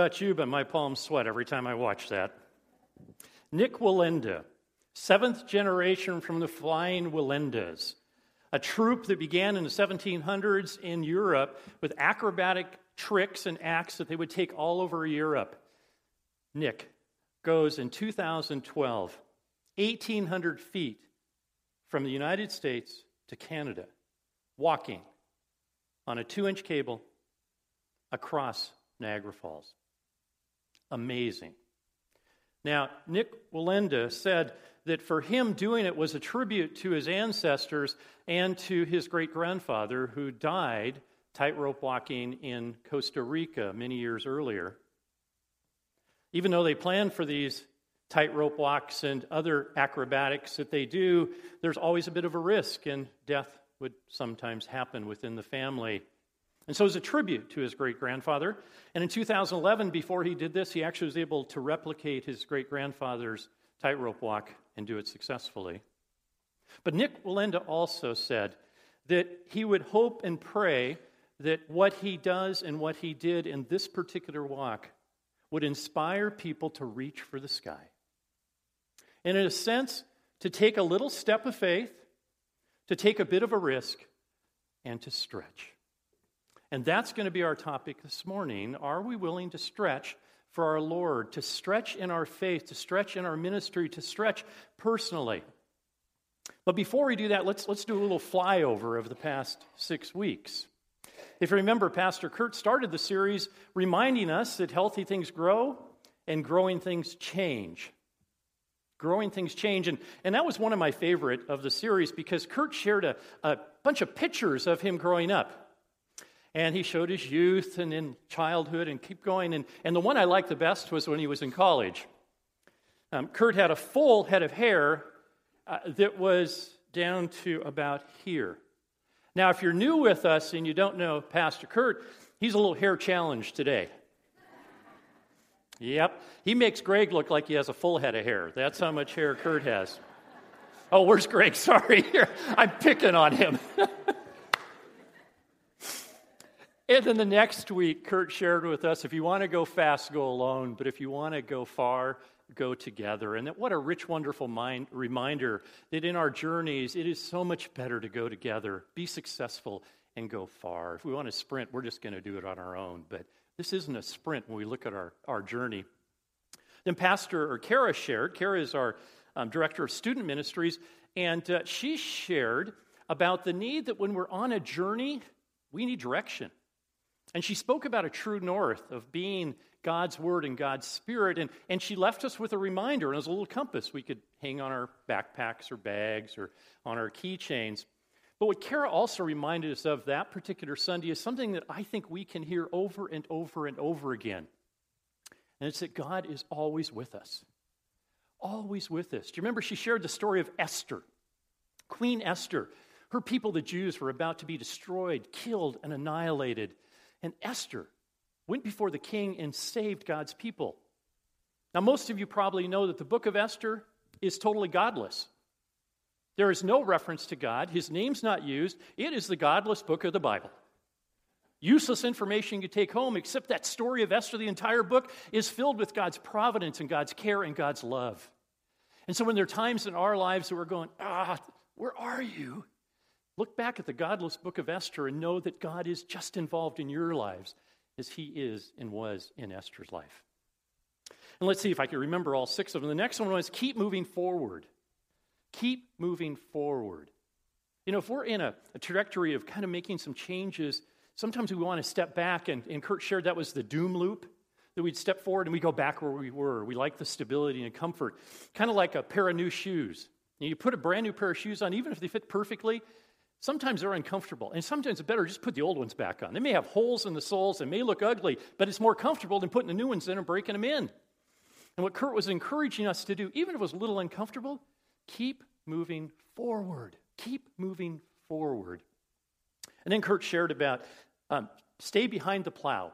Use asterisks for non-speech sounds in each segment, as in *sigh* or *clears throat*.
About you, but my palms sweat every time I watch that. Nik Wallenda, seventh generation from the Flying Wallendas, a troupe that began in the 1700s in Europe with acrobatic tricks and acts that they would take all over Europe. Nik goes in 2012, 1,800 feet from the United States to Canada, walking on a two inch cable across Niagara Falls. Amazing. Now, Nik Wallenda said that for him, doing it was a tribute to his ancestors and to his great grandfather who died tightrope walking in Costa Rica many years earlier. Even though they planned for these tightrope walks and other acrobatics that they do, there's always a bit of a risk, and death would sometimes happen within the family. And so, as a tribute to his great grandfather, and in 2011, before he did this, he actually was able to replicate his great grandfather's tightrope walk and do it successfully. But Nik Wallenda also said that he would hope and pray that what he does and what he did in this particular walk would inspire people to reach for the sky. And in a sense, to take a little step of faith, to take a bit of a risk, and to stretch. And that's going to be our topic this morning. Are we willing to stretch for our Lord, to stretch in our faith, to stretch in our ministry, to stretch personally? But before we do that, let's, let's do a little flyover of the past six weeks. If you remember, Pastor Kurt started the series reminding us that healthy things grow and growing things change. Growing things change. And, and that was one of my favorite of the series because Kurt shared a, a bunch of pictures of him growing up. And he showed his youth and in childhood and keep going. And, and the one I liked the best was when he was in college. Um, Kurt had a full head of hair uh, that was down to about here. Now, if you're new with us and you don't know Pastor Kurt, he's a little hair challenged today. Yep, he makes Greg look like he has a full head of hair. That's how much hair Kurt has. Oh, where's Greg? *laughs* Sorry, *laughs* I'm picking on him. *laughs* and then the next week, Kurt shared with us if you want to go fast, go alone, but if you want to go far, go together. And that what a rich, wonderful mind, reminder that in our journeys, it is so much better to go together, be successful, and go far. If we want to sprint, we're just going to do it on our own. But this isn't a sprint when we look at our, our journey. Then Pastor or Kara shared, Kara is our um, director of student ministries, and uh, she shared about the need that when we're on a journey, we need direction. And she spoke about a true north of being God's word and God's spirit. And, and she left us with a reminder, and as a little compass we could hang on our backpacks or bags or on our keychains. But what Kara also reminded us of that particular Sunday is something that I think we can hear over and over and over again. And it's that God is always with us. Always with us. Do you remember she shared the story of Esther? Queen Esther. Her people, the Jews, were about to be destroyed, killed, and annihilated. And Esther went before the king and saved God's people. Now, most of you probably know that the book of Esther is totally godless. There is no reference to God, his name's not used. It is the godless book of the Bible. Useless information you take home, except that story of Esther, the entire book, is filled with God's providence and God's care and God's love. And so, when there are times in our lives that we're going, ah, where are you? Look back at the godless book of Esther and know that God is just involved in your lives as he is and was in Esther's life. And let's see if I can remember all six of them. The next one was keep moving forward. Keep moving forward. You know, if we're in a, a trajectory of kind of making some changes, sometimes we want to step back, and, and Kurt shared that was the doom loop. That we'd step forward and we go back where we were. We like the stability and comfort, kind of like a pair of new shoes. You put a brand new pair of shoes on, even if they fit perfectly, Sometimes they're uncomfortable, and sometimes it's better just put the old ones back on. They may have holes in the soles, they may look ugly, but it's more comfortable than putting the new ones in and breaking them in. And what Kurt was encouraging us to do, even if it was a little uncomfortable, keep moving forward. Keep moving forward. And then Kurt shared about um, stay behind the plow.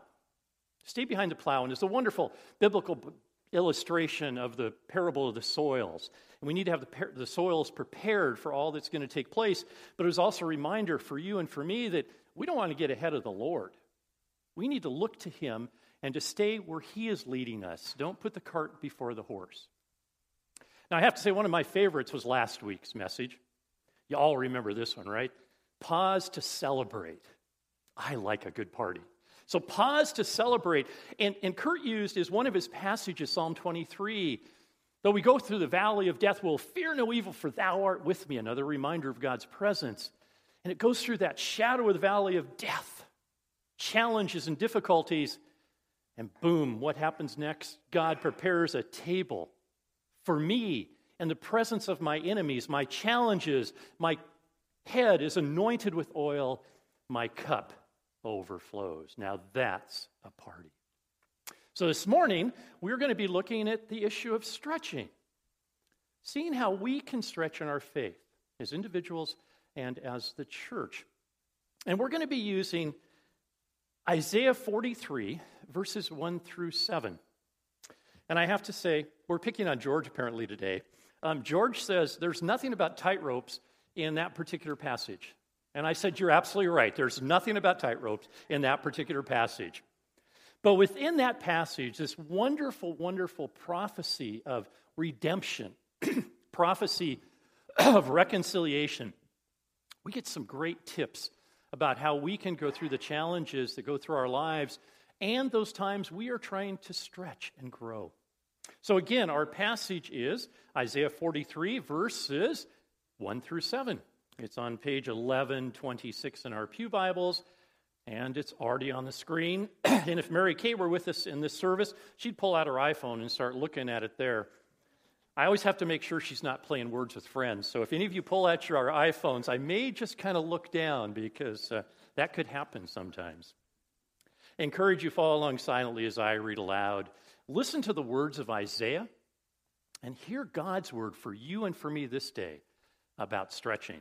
Stay behind the plow. And it's a wonderful biblical illustration of the parable of the soils. And we need to have the, the soils prepared for all that's going to take place. But it was also a reminder for you and for me that we don't want to get ahead of the Lord. We need to look to Him and to stay where He is leading us. Don't put the cart before the horse. Now, I have to say, one of my favorites was last week's message. You all remember this one, right? Pause to celebrate. I like a good party. So, pause to celebrate. And, and Kurt used is one of his passages, Psalm 23. Though we go through the valley of death, we'll fear no evil, for thou art with me. Another reminder of God's presence. And it goes through that shadow of the valley of death, challenges and difficulties. And boom, what happens next? God prepares a table for me in the presence of my enemies, my challenges. My head is anointed with oil, my cup overflows. Now that's a party. So this morning, we're going to be looking at the issue of stretching, seeing how we can stretch in our faith as individuals and as the church. And we're going to be using Isaiah 43, verses 1 through 7. And I have to say, we're picking on George apparently today. Um, George says there's nothing about tight ropes in that particular passage. And I said, You're absolutely right. There's nothing about tight ropes in that particular passage. But within that passage, this wonderful, wonderful prophecy of redemption, *clears throat* prophecy of reconciliation, we get some great tips about how we can go through the challenges that go through our lives and those times we are trying to stretch and grow. So, again, our passage is Isaiah 43, verses 1 through 7. It's on page 1126 in our Pew Bibles, and it's already on the screen. *clears throat* and if Mary Kay were with us in this service, she'd pull out her iPhone and start looking at it there. I always have to make sure she's not playing words with friends. So if any of you pull out your iPhones, I may just kind of look down because uh, that could happen sometimes. I encourage you follow along silently as I read aloud. Listen to the words of Isaiah and hear God's word for you and for me this day about stretching.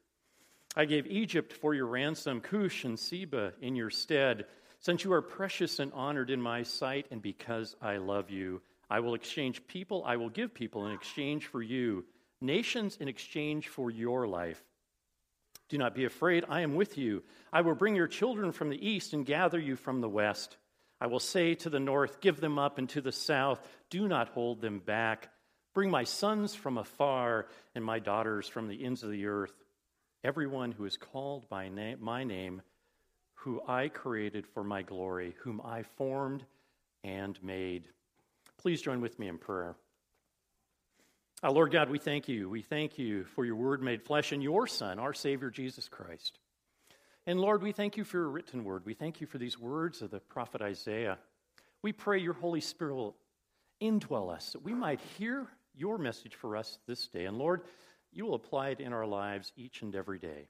I gave Egypt for your ransom, Cush and Seba in your stead. Since you are precious and honored in my sight, and because I love you, I will exchange people, I will give people in exchange for you, nations in exchange for your life. Do not be afraid, I am with you. I will bring your children from the east and gather you from the west. I will say to the north, Give them up, and to the south, Do not hold them back. Bring my sons from afar and my daughters from the ends of the earth. Everyone who is called by na- my name who I created for my glory, whom I formed and made. Please join with me in prayer. Our Lord God, we thank you. We thank you for your word made flesh and your Son, our Savior, Jesus Christ. And Lord, we thank you for your written word. We thank you for these words of the prophet Isaiah. We pray your Holy Spirit will indwell us that we might hear your message for us this day. And Lord, you will apply it in our lives each and every day.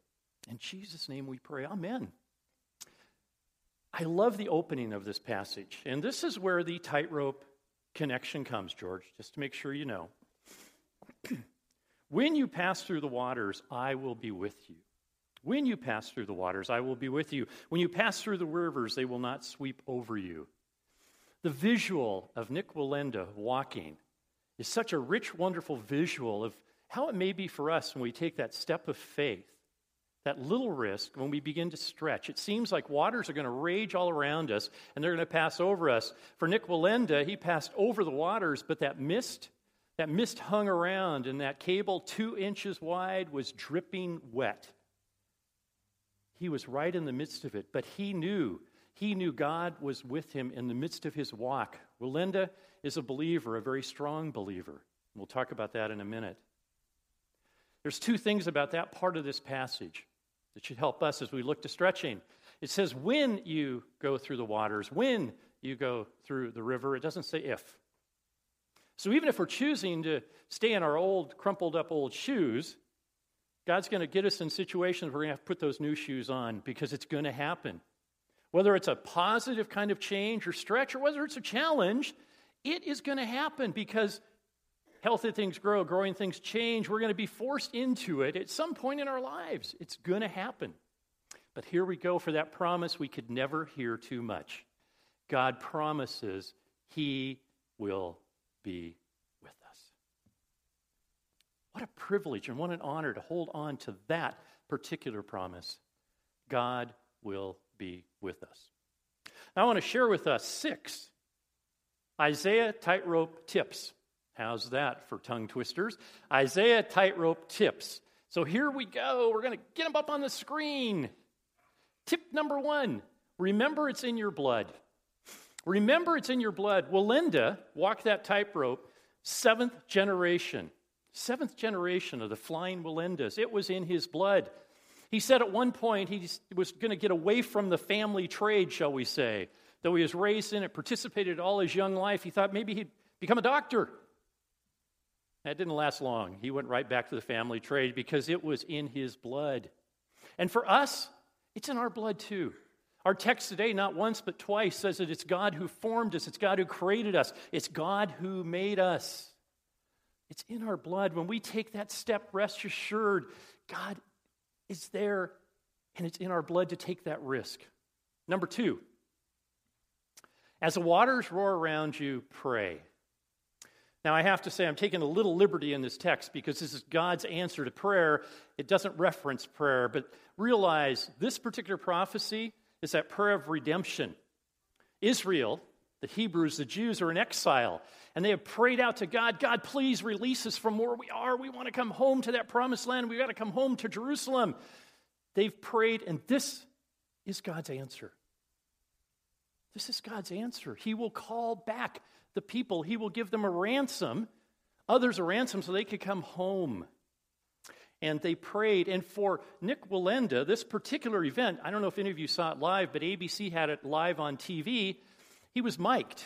In Jesus' name we pray. Amen. I love the opening of this passage. And this is where the tightrope connection comes, George, just to make sure you know. *clears throat* when you pass through the waters, I will be with you. When you pass through the waters, I will be with you. When you pass through the rivers, they will not sweep over you. The visual of Nik Wallenda walking is such a rich, wonderful visual of how it may be for us when we take that step of faith that little risk when we begin to stretch. It seems like waters are going to rage all around us and they're going to pass over us. For Nik Wallenda, he passed over the waters, but that mist, that mist hung around, and that cable two inches wide was dripping wet. He was right in the midst of it, but he knew. He knew God was with him in the midst of his walk. Wallenda is a believer, a very strong believer. We'll talk about that in a minute. There's two things about that part of this passage that should help us as we look to stretching. It says, when you go through the waters, when you go through the river. It doesn't say if. So even if we're choosing to stay in our old, crumpled up old shoes, God's going to get us in situations where we're going to have to put those new shoes on because it's going to happen. Whether it's a positive kind of change or stretch, or whether it's a challenge, it is going to happen because healthy things grow, growing things change. We're going to be forced into it at some point in our lives. It's going to happen. But here we go for that promise we could never hear too much. God promises He will be with us. What a privilege and what an honor to hold on to that particular promise. God will be with us. Now, I want to share with us six Isaiah tightrope tips. How's that for tongue twisters? Isaiah tightrope tips. So here we go. We're going to get them up on the screen. Tip number one remember it's in your blood. Remember it's in your blood. Wallenda walked that tightrope, seventh generation. Seventh generation of the flying Wallendas. It was in his blood. He said at one point he was going to get away from the family trade, shall we say. Though he was raised in it, participated all his young life, he thought maybe he'd become a doctor. That didn't last long. He went right back to the family trade because it was in his blood. And for us, it's in our blood too. Our text today, not once but twice, says that it's God who formed us, it's God who created us, it's God who made us. It's in our blood. When we take that step, rest assured, God is there and it's in our blood to take that risk. Number two, as the waters roar around you, pray. Now, I have to say, I'm taking a little liberty in this text because this is God's answer to prayer. It doesn't reference prayer, but realize this particular prophecy is that prayer of redemption. Israel, the Hebrews, the Jews are in exile, and they have prayed out to God God, please release us from where we are. We want to come home to that promised land. We've got to come home to Jerusalem. They've prayed, and this is God's answer. This is God's answer. He will call back the people, He will give them a ransom, others a ransom, so they could come home and they prayed. And for Nik Wallenda, this particular event, I don't know if any of you saw it live, but ABC had it live on TV. He was mic'd.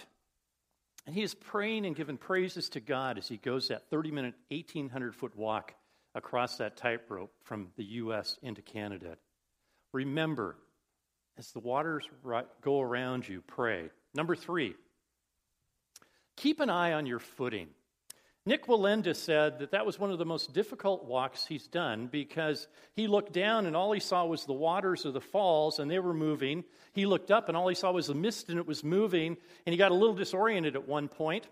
And he is praying and giving praises to God as he goes that 30 minute, 1,800 foot walk across that tightrope from the U.S. into Canada. Remember, as the waters go around you, pray. Number three, keep an eye on your footing. Nik Wallenda said that that was one of the most difficult walks he's done because he looked down and all he saw was the waters of the falls and they were moving. He looked up and all he saw was the mist and it was moving. And he got a little disoriented at one point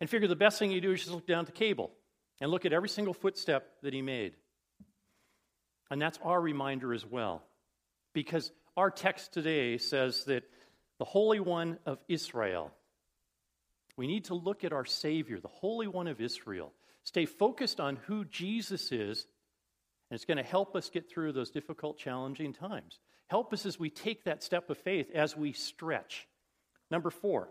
and figured the best thing he do is just look down at the cable and look at every single footstep that he made. And that's our reminder as well. Because our text today says that the Holy One of Israel, we need to look at our Savior, the Holy One of Israel. Stay focused on who Jesus is, and it's going to help us get through those difficult, challenging times. Help us as we take that step of faith, as we stretch. Number four,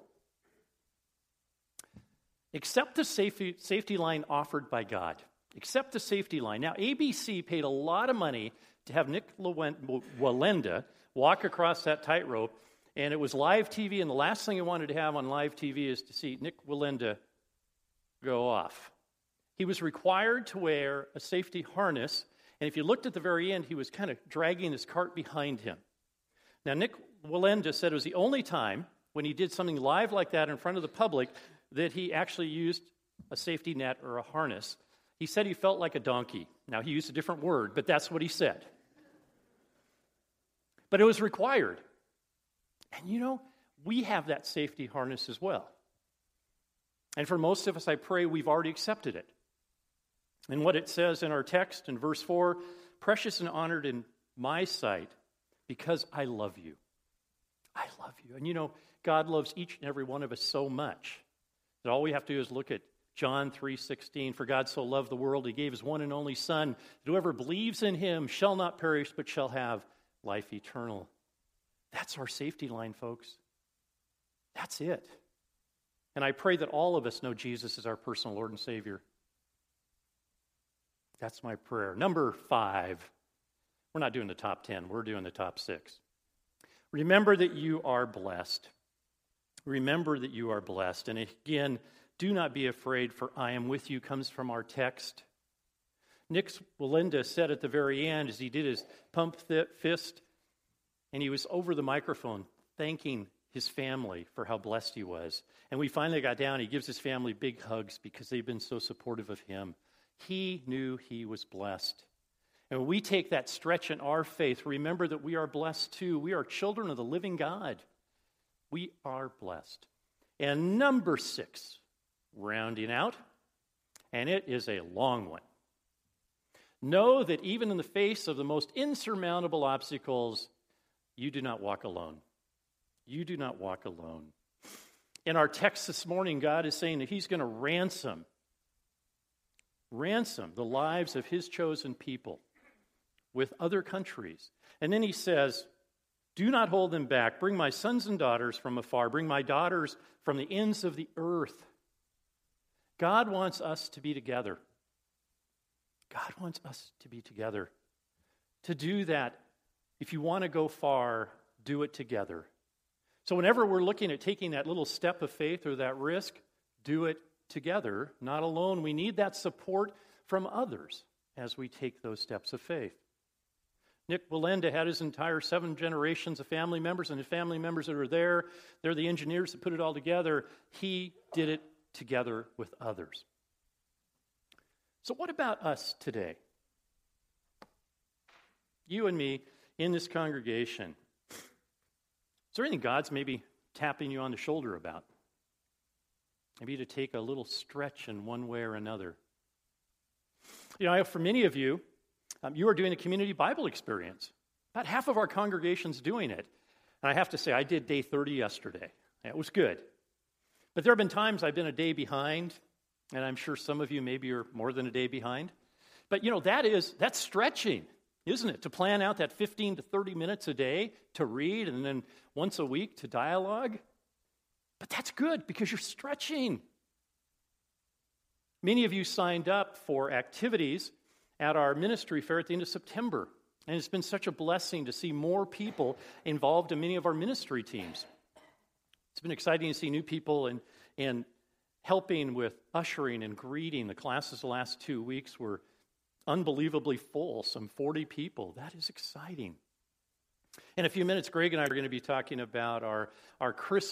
accept the safety, safety line offered by God. Accept the safety line. Now, ABC paid a lot of money to have Nik Wallenda walk across that tightrope and it was live TV, and the last thing I wanted to have on live TV is to see Nik Wallenda go off. He was required to wear a safety harness, and if you looked at the very end, he was kind of dragging his cart behind him. Now, Nik Wallenda said it was the only time when he did something live like that in front of the public that he actually used a safety net or a harness. He said he felt like a donkey. Now, he used a different word, but that's what he said. But it was required. And you know, we have that safety harness as well. And for most of us, I pray we've already accepted it. And what it says in our text in verse 4 precious and honored in my sight because I love you. I love you. And you know, God loves each and every one of us so much that all we have to do is look at John 3:16 for God so loved the world he gave his one and only son that whoever believes in him shall not perish but shall have life eternal. That's our safety line, folks. That's it. And I pray that all of us know Jesus as our personal Lord and Savior. That's my prayer. Number five. We're not doing the top 10, we're doing the top six. Remember that you are blessed. Remember that you are blessed. And again, do not be afraid, for I am with you comes from our text. Nik Wallenda said at the very end, as he did his pump fist, and he was over the microphone thanking his family for how blessed he was. And we finally got down. He gives his family big hugs because they've been so supportive of him. He knew he was blessed. And when we take that stretch in our faith, remember that we are blessed too. We are children of the living God. We are blessed. And number six, rounding out, and it is a long one. Know that even in the face of the most insurmountable obstacles, you do not walk alone. You do not walk alone. In our text this morning, God is saying that He's going to ransom, ransom the lives of His chosen people with other countries. And then He says, Do not hold them back. Bring my sons and daughters from afar. Bring my daughters from the ends of the earth. God wants us to be together. God wants us to be together. To do that, if you want to go far, do it together. So, whenever we're looking at taking that little step of faith or that risk, do it together, not alone. We need that support from others as we take those steps of faith. Nik Wallenda had his entire seven generations of family members, and his family members that are there, they're the engineers that put it all together. He did it together with others. So, what about us today? You and me in this congregation. Is there anything God's maybe tapping you on the shoulder about? Maybe to take a little stretch in one way or another. You know, for many of you, um, you are doing a community Bible experience. About half of our congregation's doing it. And I have to say, I did day 30 yesterday. It was good. But there have been times I've been a day behind, and I'm sure some of you maybe are more than a day behind. But you know, that is that's stretching isn't it? To plan out that 15 to 30 minutes a day to read and then once a week to dialogue. But that's good because you're stretching. Many of you signed up for activities at our ministry fair at the end of September. And it's been such a blessing to see more people involved in many of our ministry teams. It's been exciting to see new people and, and helping with ushering and greeting. The classes the last two weeks were unbelievably full, some 40 people. That is exciting. In a few minutes, Greg and I are going to be talking about our, our Christmas